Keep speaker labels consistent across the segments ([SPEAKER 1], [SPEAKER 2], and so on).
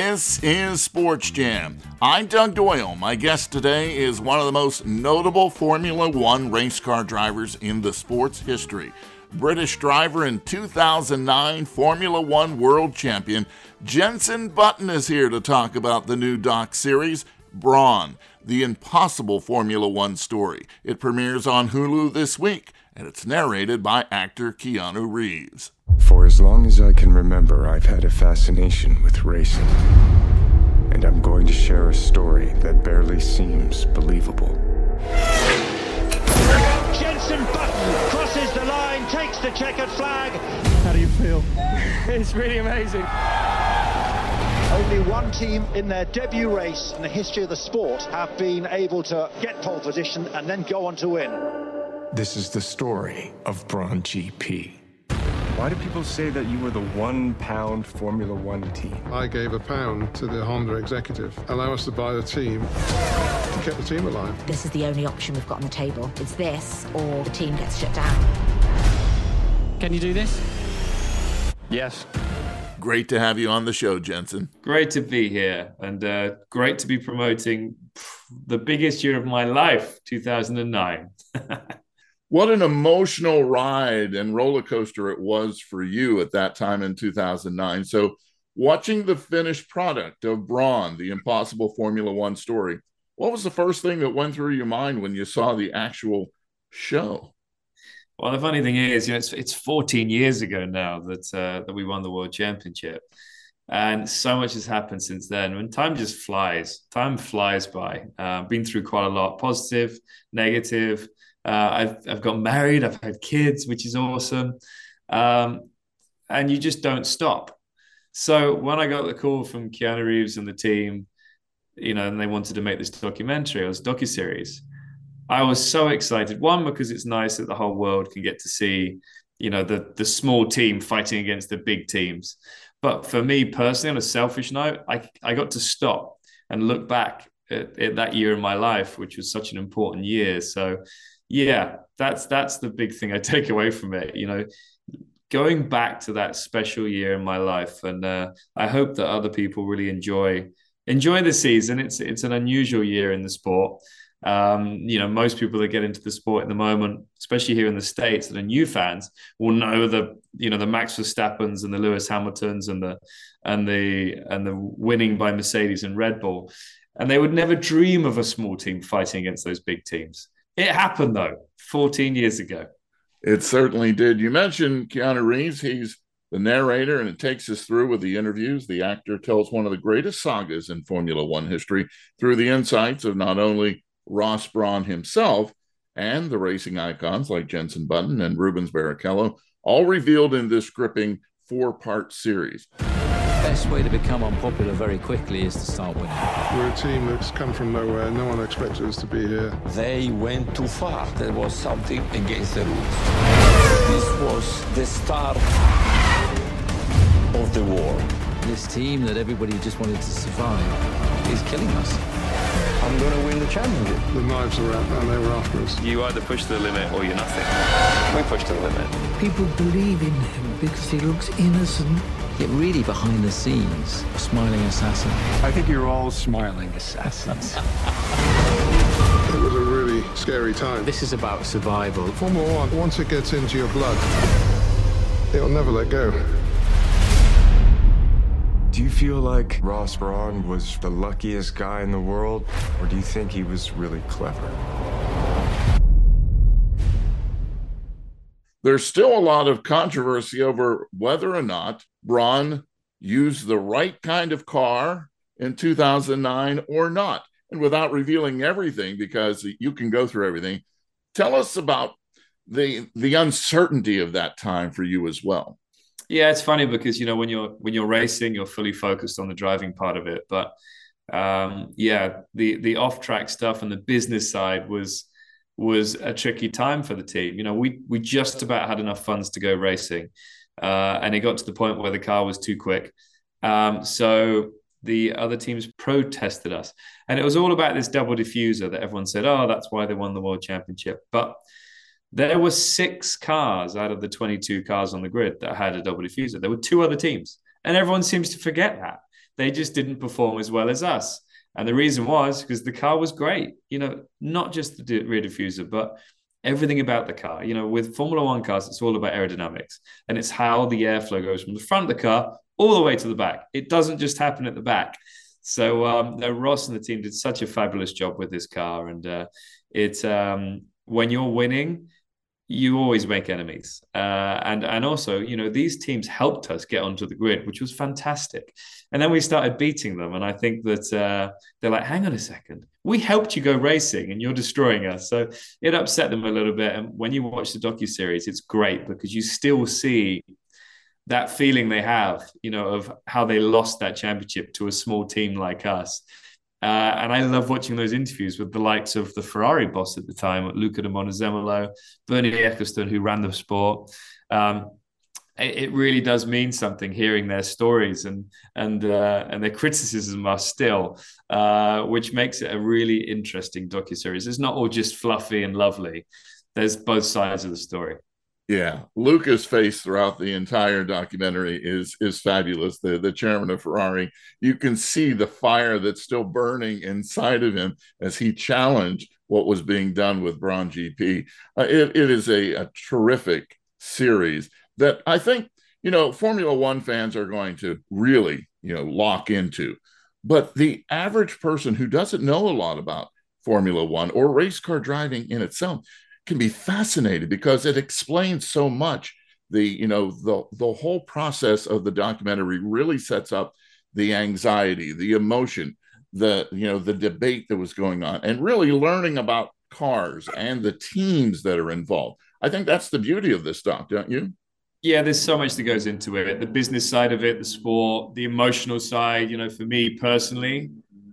[SPEAKER 1] This is Sports Jam. I'm Doug Doyle. My guest today is one of the most notable Formula One race car drivers in the sport's history. British driver and 2009 Formula One world champion Jenson Button is here to talk about the new doc series, Brawn, the impossible Formula One story. It premieres on Hulu this week, and it's narrated by actor Keanu Reeves.
[SPEAKER 2] For as long as I can remember, I've had a fascination with racing. And I'm going to share a story that barely seems believable.
[SPEAKER 3] Jenson Button crosses the line, takes the checkered flag.
[SPEAKER 4] How do you feel?
[SPEAKER 5] it's really amazing.
[SPEAKER 3] Only one team in their debut race in the history of the sport have been able to get pole position and then go on to win.
[SPEAKER 2] This is the story of Brawn GP. Why do people say that you were the one pound Formula One team?
[SPEAKER 6] I gave a pound to the Honda executive, allow us to buy the team to keep the team alive.
[SPEAKER 7] This is the only option we've got on the table. It's this or the team gets shut down.
[SPEAKER 5] Can you do this?
[SPEAKER 4] Yes.
[SPEAKER 1] Great to have you on the show, Jenson.
[SPEAKER 8] Great to be here and uh, great to be promoting the biggest year of my life, 2009.
[SPEAKER 1] what an emotional ride and roller coaster it was for you at that time in 2009. So, watching the finished product of Brawn, the impossible Formula One story, what was the first thing that went through your mind when you saw the actual show?
[SPEAKER 8] Well, the funny thing is, you know, it's it's 14 years ago now that uh, that we won the world championship, and so much has happened since then. When time just flies, time flies by. Uh, been through quite a lot, positive, negative. Uh, I've I've got married, I've had kids, which is awesome, um, and you just don't stop. So when I got the call from Keanu Reeves and the team, you know, and they wanted to make this documentary, it was docu series I was so excited. One because it's nice that the whole world can get to see, you know, the the small team fighting against the big teams. But for me personally, on a selfish note, I I got to stop and look back at, at that year in my life, which was such an important year. So, yeah, that's that's the big thing I take away from it. You know, going back to that special year in my life, and uh, I hope that other people really enjoy enjoy the season. It's it's an unusual year in the sport. Um, you know, most people that get into the sport at the moment, especially here in the states, that are new fans, will know the you know the Max Verstappen's and the Lewis Hamiltons and the and the and the winning by Mercedes and Red Bull, and they would never dream of a small team fighting against those big teams. It happened though, 14 years ago.
[SPEAKER 1] It certainly did. You mentioned Keanu Reeves. He's the narrator, and it takes us through with the interviews. The actor tells one of the greatest sagas in Formula One history through the insights of not only Ross Brawn himself and the racing icons like Jenson Button and Rubens Barrichello, all revealed in this gripping four part series.
[SPEAKER 9] Best way to become unpopular very quickly is to start winning.
[SPEAKER 6] We're a team that's come from nowhere. No one expected us to be here.
[SPEAKER 10] They went too far. There was something against the rules. This was the start of the war.
[SPEAKER 9] This team that everybody just wanted to survive is killing us.
[SPEAKER 10] I'm going to win the championship.
[SPEAKER 6] The knives were out and they were after us.
[SPEAKER 8] You either push the limit or you're nothing. We pushed the limit.
[SPEAKER 11] People believe in him because he looks innocent.
[SPEAKER 9] Yet really behind the scenes, a smiling assassin.
[SPEAKER 4] I think you're all smiling assassins.
[SPEAKER 6] it was a really scary time.
[SPEAKER 9] This is about survival.
[SPEAKER 6] Formula One, once it gets into your blood, it'll never let go.
[SPEAKER 2] Do you feel like Ross Brawn was the luckiest guy in the world, or do you think he was really clever?
[SPEAKER 1] There's still a lot of controversy over whether or not Brawn used the right kind of car in 2009 or not. And without revealing everything, because you can go through everything, tell us about the the uncertainty of that time for you as well.
[SPEAKER 8] Yeah, it's funny because you know when you're when you're racing, you're fully focused on the driving part of it. But um, yeah, the the off track stuff and the business side was was a tricky time for the team. You know, we we just about had enough funds to go racing, uh, and it got to the point where the car was too quick. Um, so the other teams protested us, and it was all about this double diffuser that everyone said, "Oh, that's why they won the world championship." But there were six cars out of the 22 cars on the grid that had a double diffuser. There were two other teams, and everyone seems to forget that. they just didn't perform as well as us. And the reason was because the car was great, you know, not just the rear diffuser, but everything about the car. You know, with Formula One cars, it's all about aerodynamics and it's how the airflow goes from the front of the car all the way to the back. It doesn't just happen at the back. So um, Ross and the team did such a fabulous job with this car, and uh, it's um, when you're winning, you always make enemies. Uh, and and also, you know, these teams helped us get onto the grid, which was fantastic. And then we started beating them, and I think that uh, they're like, "Hang on a second, we helped you go racing, and you're destroying us." So it upset them a little bit. And when you watch the docu series, it's great because you still see that feeling they have, you know, of how they lost that championship to a small team like us. Uh, and I love watching those interviews with the likes of the Ferrari boss at the time, Luca de Montezemolo, Bernie Ecclestone, who ran the sport. Um, it, it, really does mean something hearing their stories and and uh, and their criticism are still, uh, which makes it a really interesting docu series. It's not all just fluffy and lovely. There's both sides of the story.
[SPEAKER 1] Yeah, Luca's face throughout the entire documentary is is fabulous. The the chairman of Ferrari, you can see the fire that's still burning inside of him as he challenged what was being done with Brawn GP. Uh, it, it is a, a terrific series that I think you know Formula One fans are going to really you know lock into, but the average person who doesn't know a lot about Formula One or race car driving in itself can be fascinated because it explains so much. The you know the the whole process of the documentary really sets up the anxiety the emotion the you know the debate that was going on and really learning about cars and the teams that are involved. I think that's the beauty of this doc don't you?
[SPEAKER 8] Yeah there's so much that goes into it. The business side of it the sport the emotional side you know for me personally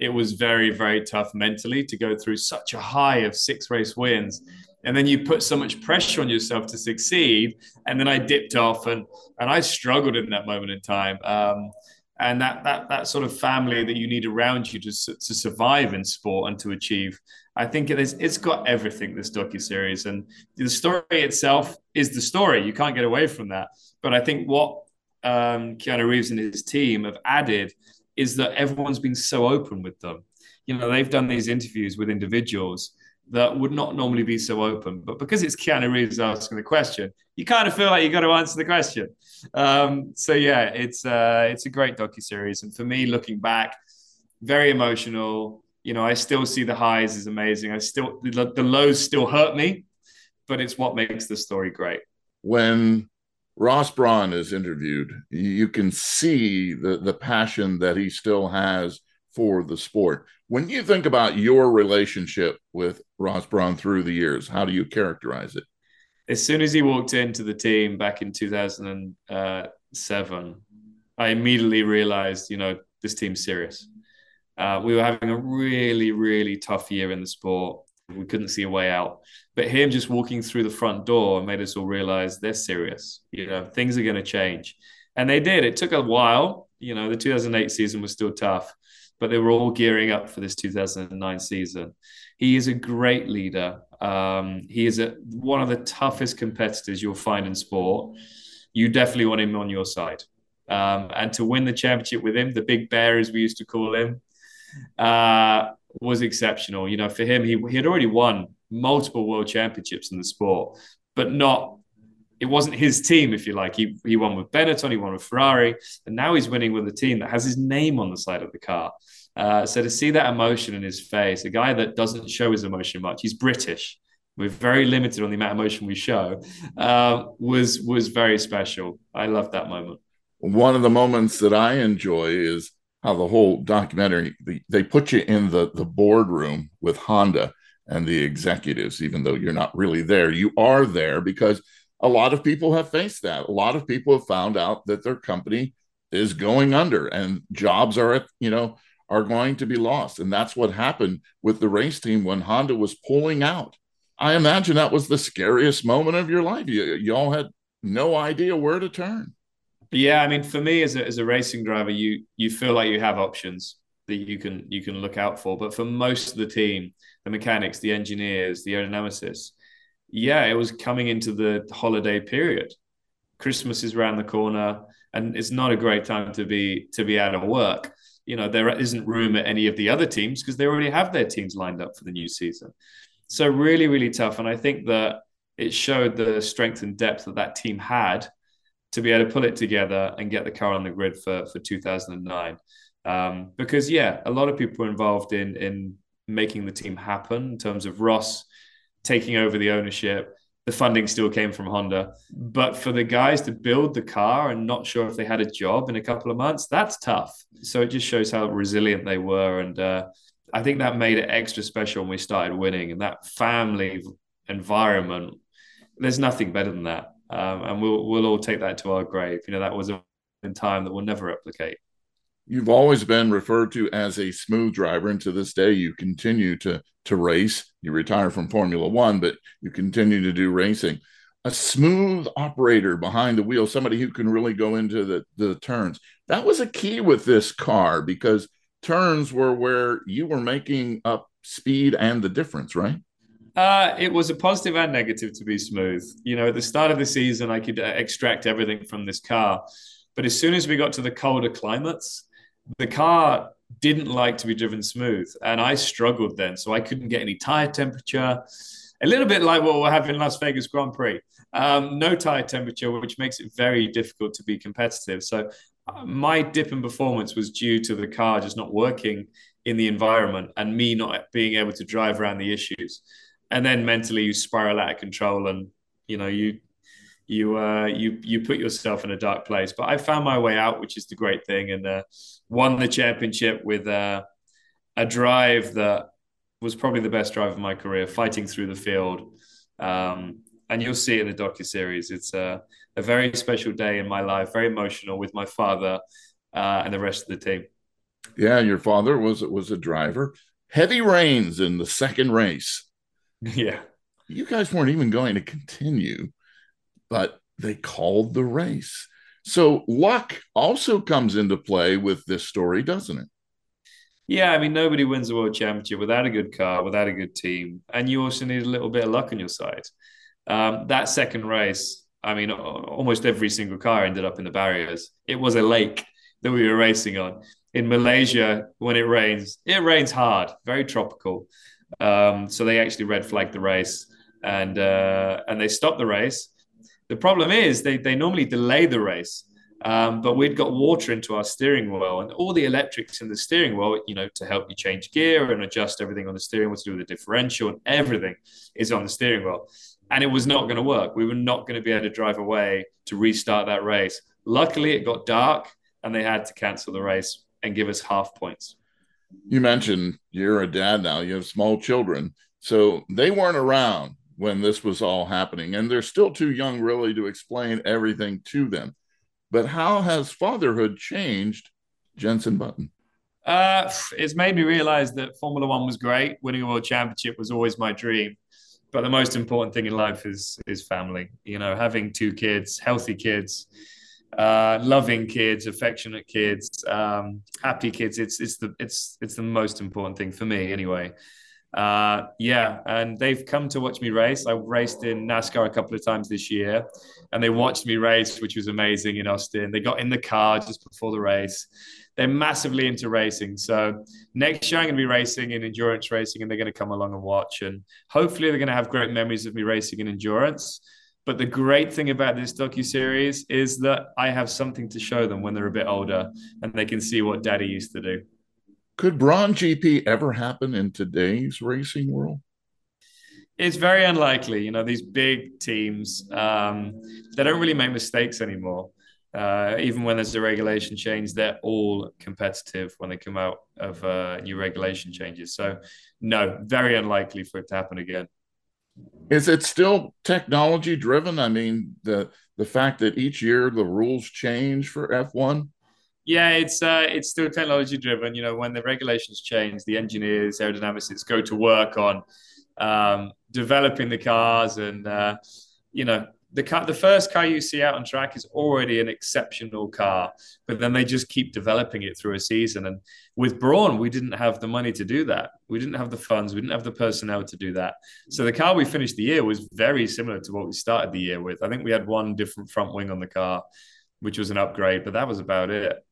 [SPEAKER 8] it was very very tough mentally to go through such a high of six race wins and then you put so much pressure on yourself to succeed and then i dipped off and and i struggled in that moment in time. Um, and that that that sort of family that you need around you to to survive in sport and to achieve i think it is it's got everything this docu series and the story itself is the story. You can't get away from that. But i think what um, keanu reeves and his team have added is that everyone's been so open with them. You know they've done these interviews with individuals that would not normally be so open. But because it's Keanu Reeves asking the question, you kind of feel like you got to answer the question. Um, so yeah, it's uh, it's a great docu series, and for me, looking back, very emotional. You know, I still see the highs is amazing. I still the, the lows still hurt me, but it's what makes the story great.
[SPEAKER 1] When Ross Brawn is interviewed, you can see the the passion that he still has for the sport. When you think about your relationship with Ross Brawn through the years, how do you characterize it?
[SPEAKER 8] As soon as he walked into the team back in 2007, I immediately realized, you know, this team's serious. Uh, we were having a really, really tough year in the sport. We couldn't see a way out. But him just walking through the front door made us all realize they're serious. You know, things are going to change. And they did. It took a while. You know, the 2008 season was still tough but they were all gearing up for this 2009 season. He is a great leader. Um, he is a, one of the toughest competitors you'll find in sport. You definitely want him on your side. Um, and to win the championship with him, the big bear, as we used to call him, uh, was exceptional. You know, for him, he, he had already won multiple world championships in the sport, but not it wasn't his team, if you like. He he won with Benetton, he won with Ferrari, and now he's winning with a team that has his name on the side of the car. Uh, so to see that emotion in his face, a guy that doesn't show his emotion much, he's British. We're very limited on the amount of emotion we show. Uh, was was very special. I loved that moment.
[SPEAKER 1] One of the moments that I enjoy is how the whole documentary they put you in the the boardroom with Honda and the executives, even though you're not really there. You are there because a lot of people have faced that. A lot of people have found out that their company is going under and jobs are you know, are going to be lost. And that's what happened with the race team when Honda was pulling out. I imagine that was the scariest moment of your life. You, you all had no idea where to turn.
[SPEAKER 8] Yeah, I mean, for me as a, as a racing driver, you you feel like you have options that you can you can look out for. But for most of the team, the mechanics, the engineers, the aerodynamicists, yeah, it was coming into the holiday period. Christmas is around the corner, and it's not a great time to be to be out of work. you know, there isn't room at any of the other teams because they already have their teams lined up for the new season. So really, really tough. And I think that it showed the strength and depth that that team had to be able to pull it together and get the car on the grid for for 2009. Um, because yeah, a lot of people were involved in in making the team happen in terms of Ross taking over the ownership. The funding still came from Honda, but for the guys to build the car and not sure if they had a job in a couple of months, that's tough. So it just shows how resilient they were, and uh, I think that made it extra special when we started winning. And that family environment, there's nothing better than that, um, and we'll we'll all take that to our grave. You know, that was a time that we'll never replicate.
[SPEAKER 1] You've always been referred to as a smooth driver, and to this day, you continue to to race. You retire from Formula One, but you continue to do racing. A smooth operator behind the wheel, somebody who can really go into the, the turns. That was a key with this car because turns were where you were making up speed and the difference, right?
[SPEAKER 8] Uh, it was a positive and negative to be smooth. You know, at the start of the season, I could uh, extract everything from this car. But as soon as we got to the colder climates, the car didn't like to be driven smooth, and I struggled then. So I couldn't get any tire temperature. A little bit like what we're having in Las Vegas Grand Prix. Um, no tire temperature, which makes it very difficult to be competitive. So uh, my dip in performance was due to the car just not working in the environment and me not being able to drive around the issues. And then mentally you spiral out of control and you know you you uh, you you put yourself in a dark place. But I found my way out, which is the great thing, and uh, won the championship with uh, a drive that was probably the best drive of my career, fighting through the field. Um, and you'll see it in the docu series. It's a, a very special day in my life, very emotional with my father uh, and the rest of the team.
[SPEAKER 1] Yeah, your father was was a driver. Heavy rains in the second race.
[SPEAKER 8] Yeah,
[SPEAKER 1] you guys weren't even going to continue but they called the race. So luck also comes into play with this story, doesn't it?
[SPEAKER 8] Yeah, I mean, nobody wins the world championship without a good car, without a good team, and you also need a little bit of luck on your side. Um, that second race, I mean, almost every single car ended up in the barriers. It was a lake that we were racing on. In Malaysia, when it rains, it rains hard, very tropical. Um, so they actually red flagged the race and uh, and they stopped the race the problem is they, they normally delay the race, um, but we'd got water into our steering wheel and all the electrics in the steering wheel, you know, to help you change gear and adjust everything on the steering wheel to do with the differential and everything is on the steering wheel. And it was not going to work. We were not going to be able to drive away to restart that race. Luckily, it got dark and they had to cancel the race and give us half points.
[SPEAKER 1] You mentioned you're a dad now, you have small children. So they weren't around when this was all happening. And they're still too young, really, to explain everything to them. But how has fatherhood changed Jenson Button?
[SPEAKER 8] Uh, it's made me realize that Formula One was great. Winning a world championship was always my dream. But the most important thing in life is is family. You know, having two kids, healthy kids, uh, loving kids, affectionate kids, um, happy kids. It's it's the it's it's the most important thing for me anyway uh, yeah, and they've come to watch me race. I raced in NASCAR a couple of times this year, and they watched me race, which was amazing in Austin. They got in the car just before the race. They're massively into racing. So next year I'm going to be racing in endurance racing, and they're going to come along and watch. And hopefully they're going to have great memories of me racing in endurance. But the great thing about this docu series is that I have something to show them when they're a bit older, and they can see what Daddy used to do.
[SPEAKER 1] Could Brawn GP ever happen in today's racing world?
[SPEAKER 8] It's very unlikely. You know, these big teams, um, they don't really make mistakes anymore. Uh, even when there's a regulation change, they're all competitive when they come out of uh, new regulation changes. So, no, very unlikely for it to happen again.
[SPEAKER 1] Is it still technology driven? I mean, the the fact that each year the rules change for F1
[SPEAKER 8] yeah, it's uh, it's still technology driven. You know, when the regulations change, the engineers, aerodynamicists go to work on um, developing the cars, and uh, you know, the car, the first car you see out on track is already an exceptional car, but then they just keep developing it through a season. And with Brawn, we didn't have the money to do that. We didn't have the funds. We didn't have the personnel to do that. So the car we finished the year was very similar to what we started the year with. I think we had one different front wing on the car, which was an upgrade, but that was about it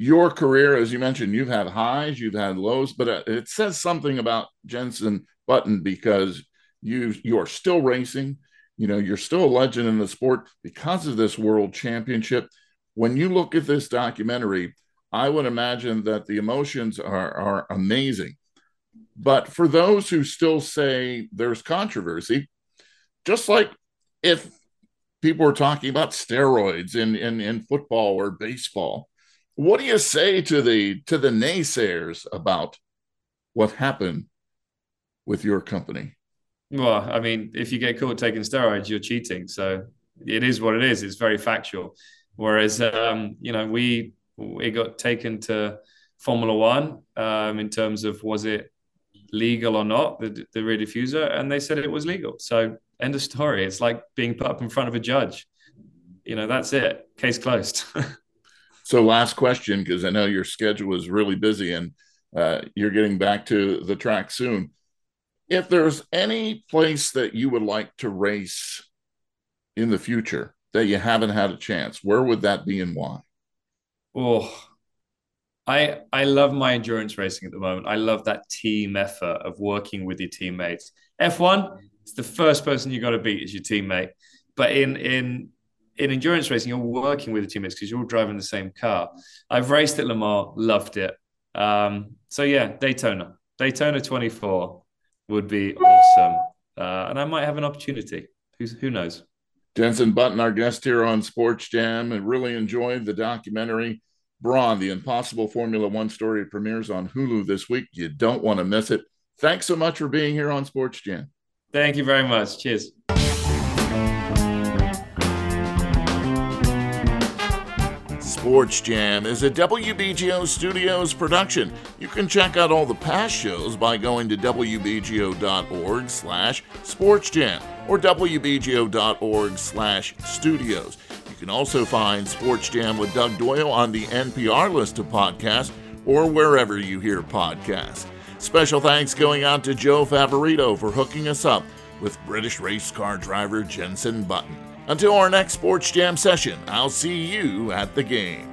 [SPEAKER 1] your career, as you mentioned, you've had highs, you've had lows, but uh, it says something about Jenson Button because you you are still racing. You know, you're still a legend in the sport because of this world championship. When you look at this documentary, I would imagine that the emotions are, are amazing. But for those who still say there's controversy, just like if people were talking about steroids in, in, in football or baseball, what do you say to the to the naysayers about what happened with your company?
[SPEAKER 8] Well, I mean, if you get caught taking steroids, you're cheating. So it is what it is. It's very factual. Whereas, um, you know, we it got taken to Formula One um, in terms of was it legal or not the the rear diffuser, and they said it was legal. So end of story. It's like being put up in front of a judge. You know, that's it. Case closed.
[SPEAKER 1] So, last question, because I know your schedule is really busy and uh, you're getting back to the track soon. If there's any place that you would like to race in the future that you haven't had a chance, where would that be and why?
[SPEAKER 8] Oh, I I love my endurance racing at the moment. I love that team effort of working with your teammates. F1, it's the first person you got to beat is your teammate. But in in in endurance racing, you're working with the teammates because you're all driving the same car. I've raced at Le Mans, loved it. Um, so yeah, Daytona, Daytona 24 would be awesome, uh, and I might have an opportunity. Who's who knows?
[SPEAKER 1] Jenson Button, our guest here on Sports Jam, and really enjoyed the documentary Brawn, the Impossible Formula One story. It premieres on Hulu this week. You don't want to miss it. Thanks so much for being here on Sports Jam.
[SPEAKER 8] Thank you very much. Cheers.
[SPEAKER 1] Sports Jam is a WBGO Studios production. You can check out all the past shows by going to wbgo.org slash sportsjam or wbgo.org slash studios. You can also find Sports Jam with Doug Doyle on the NPR list of podcasts or wherever you hear podcasts. Special thanks going out to Joe Favorito for hooking us up with British race car driver Jenson Button. Until our next Sports Jam session, I'll see you at the game.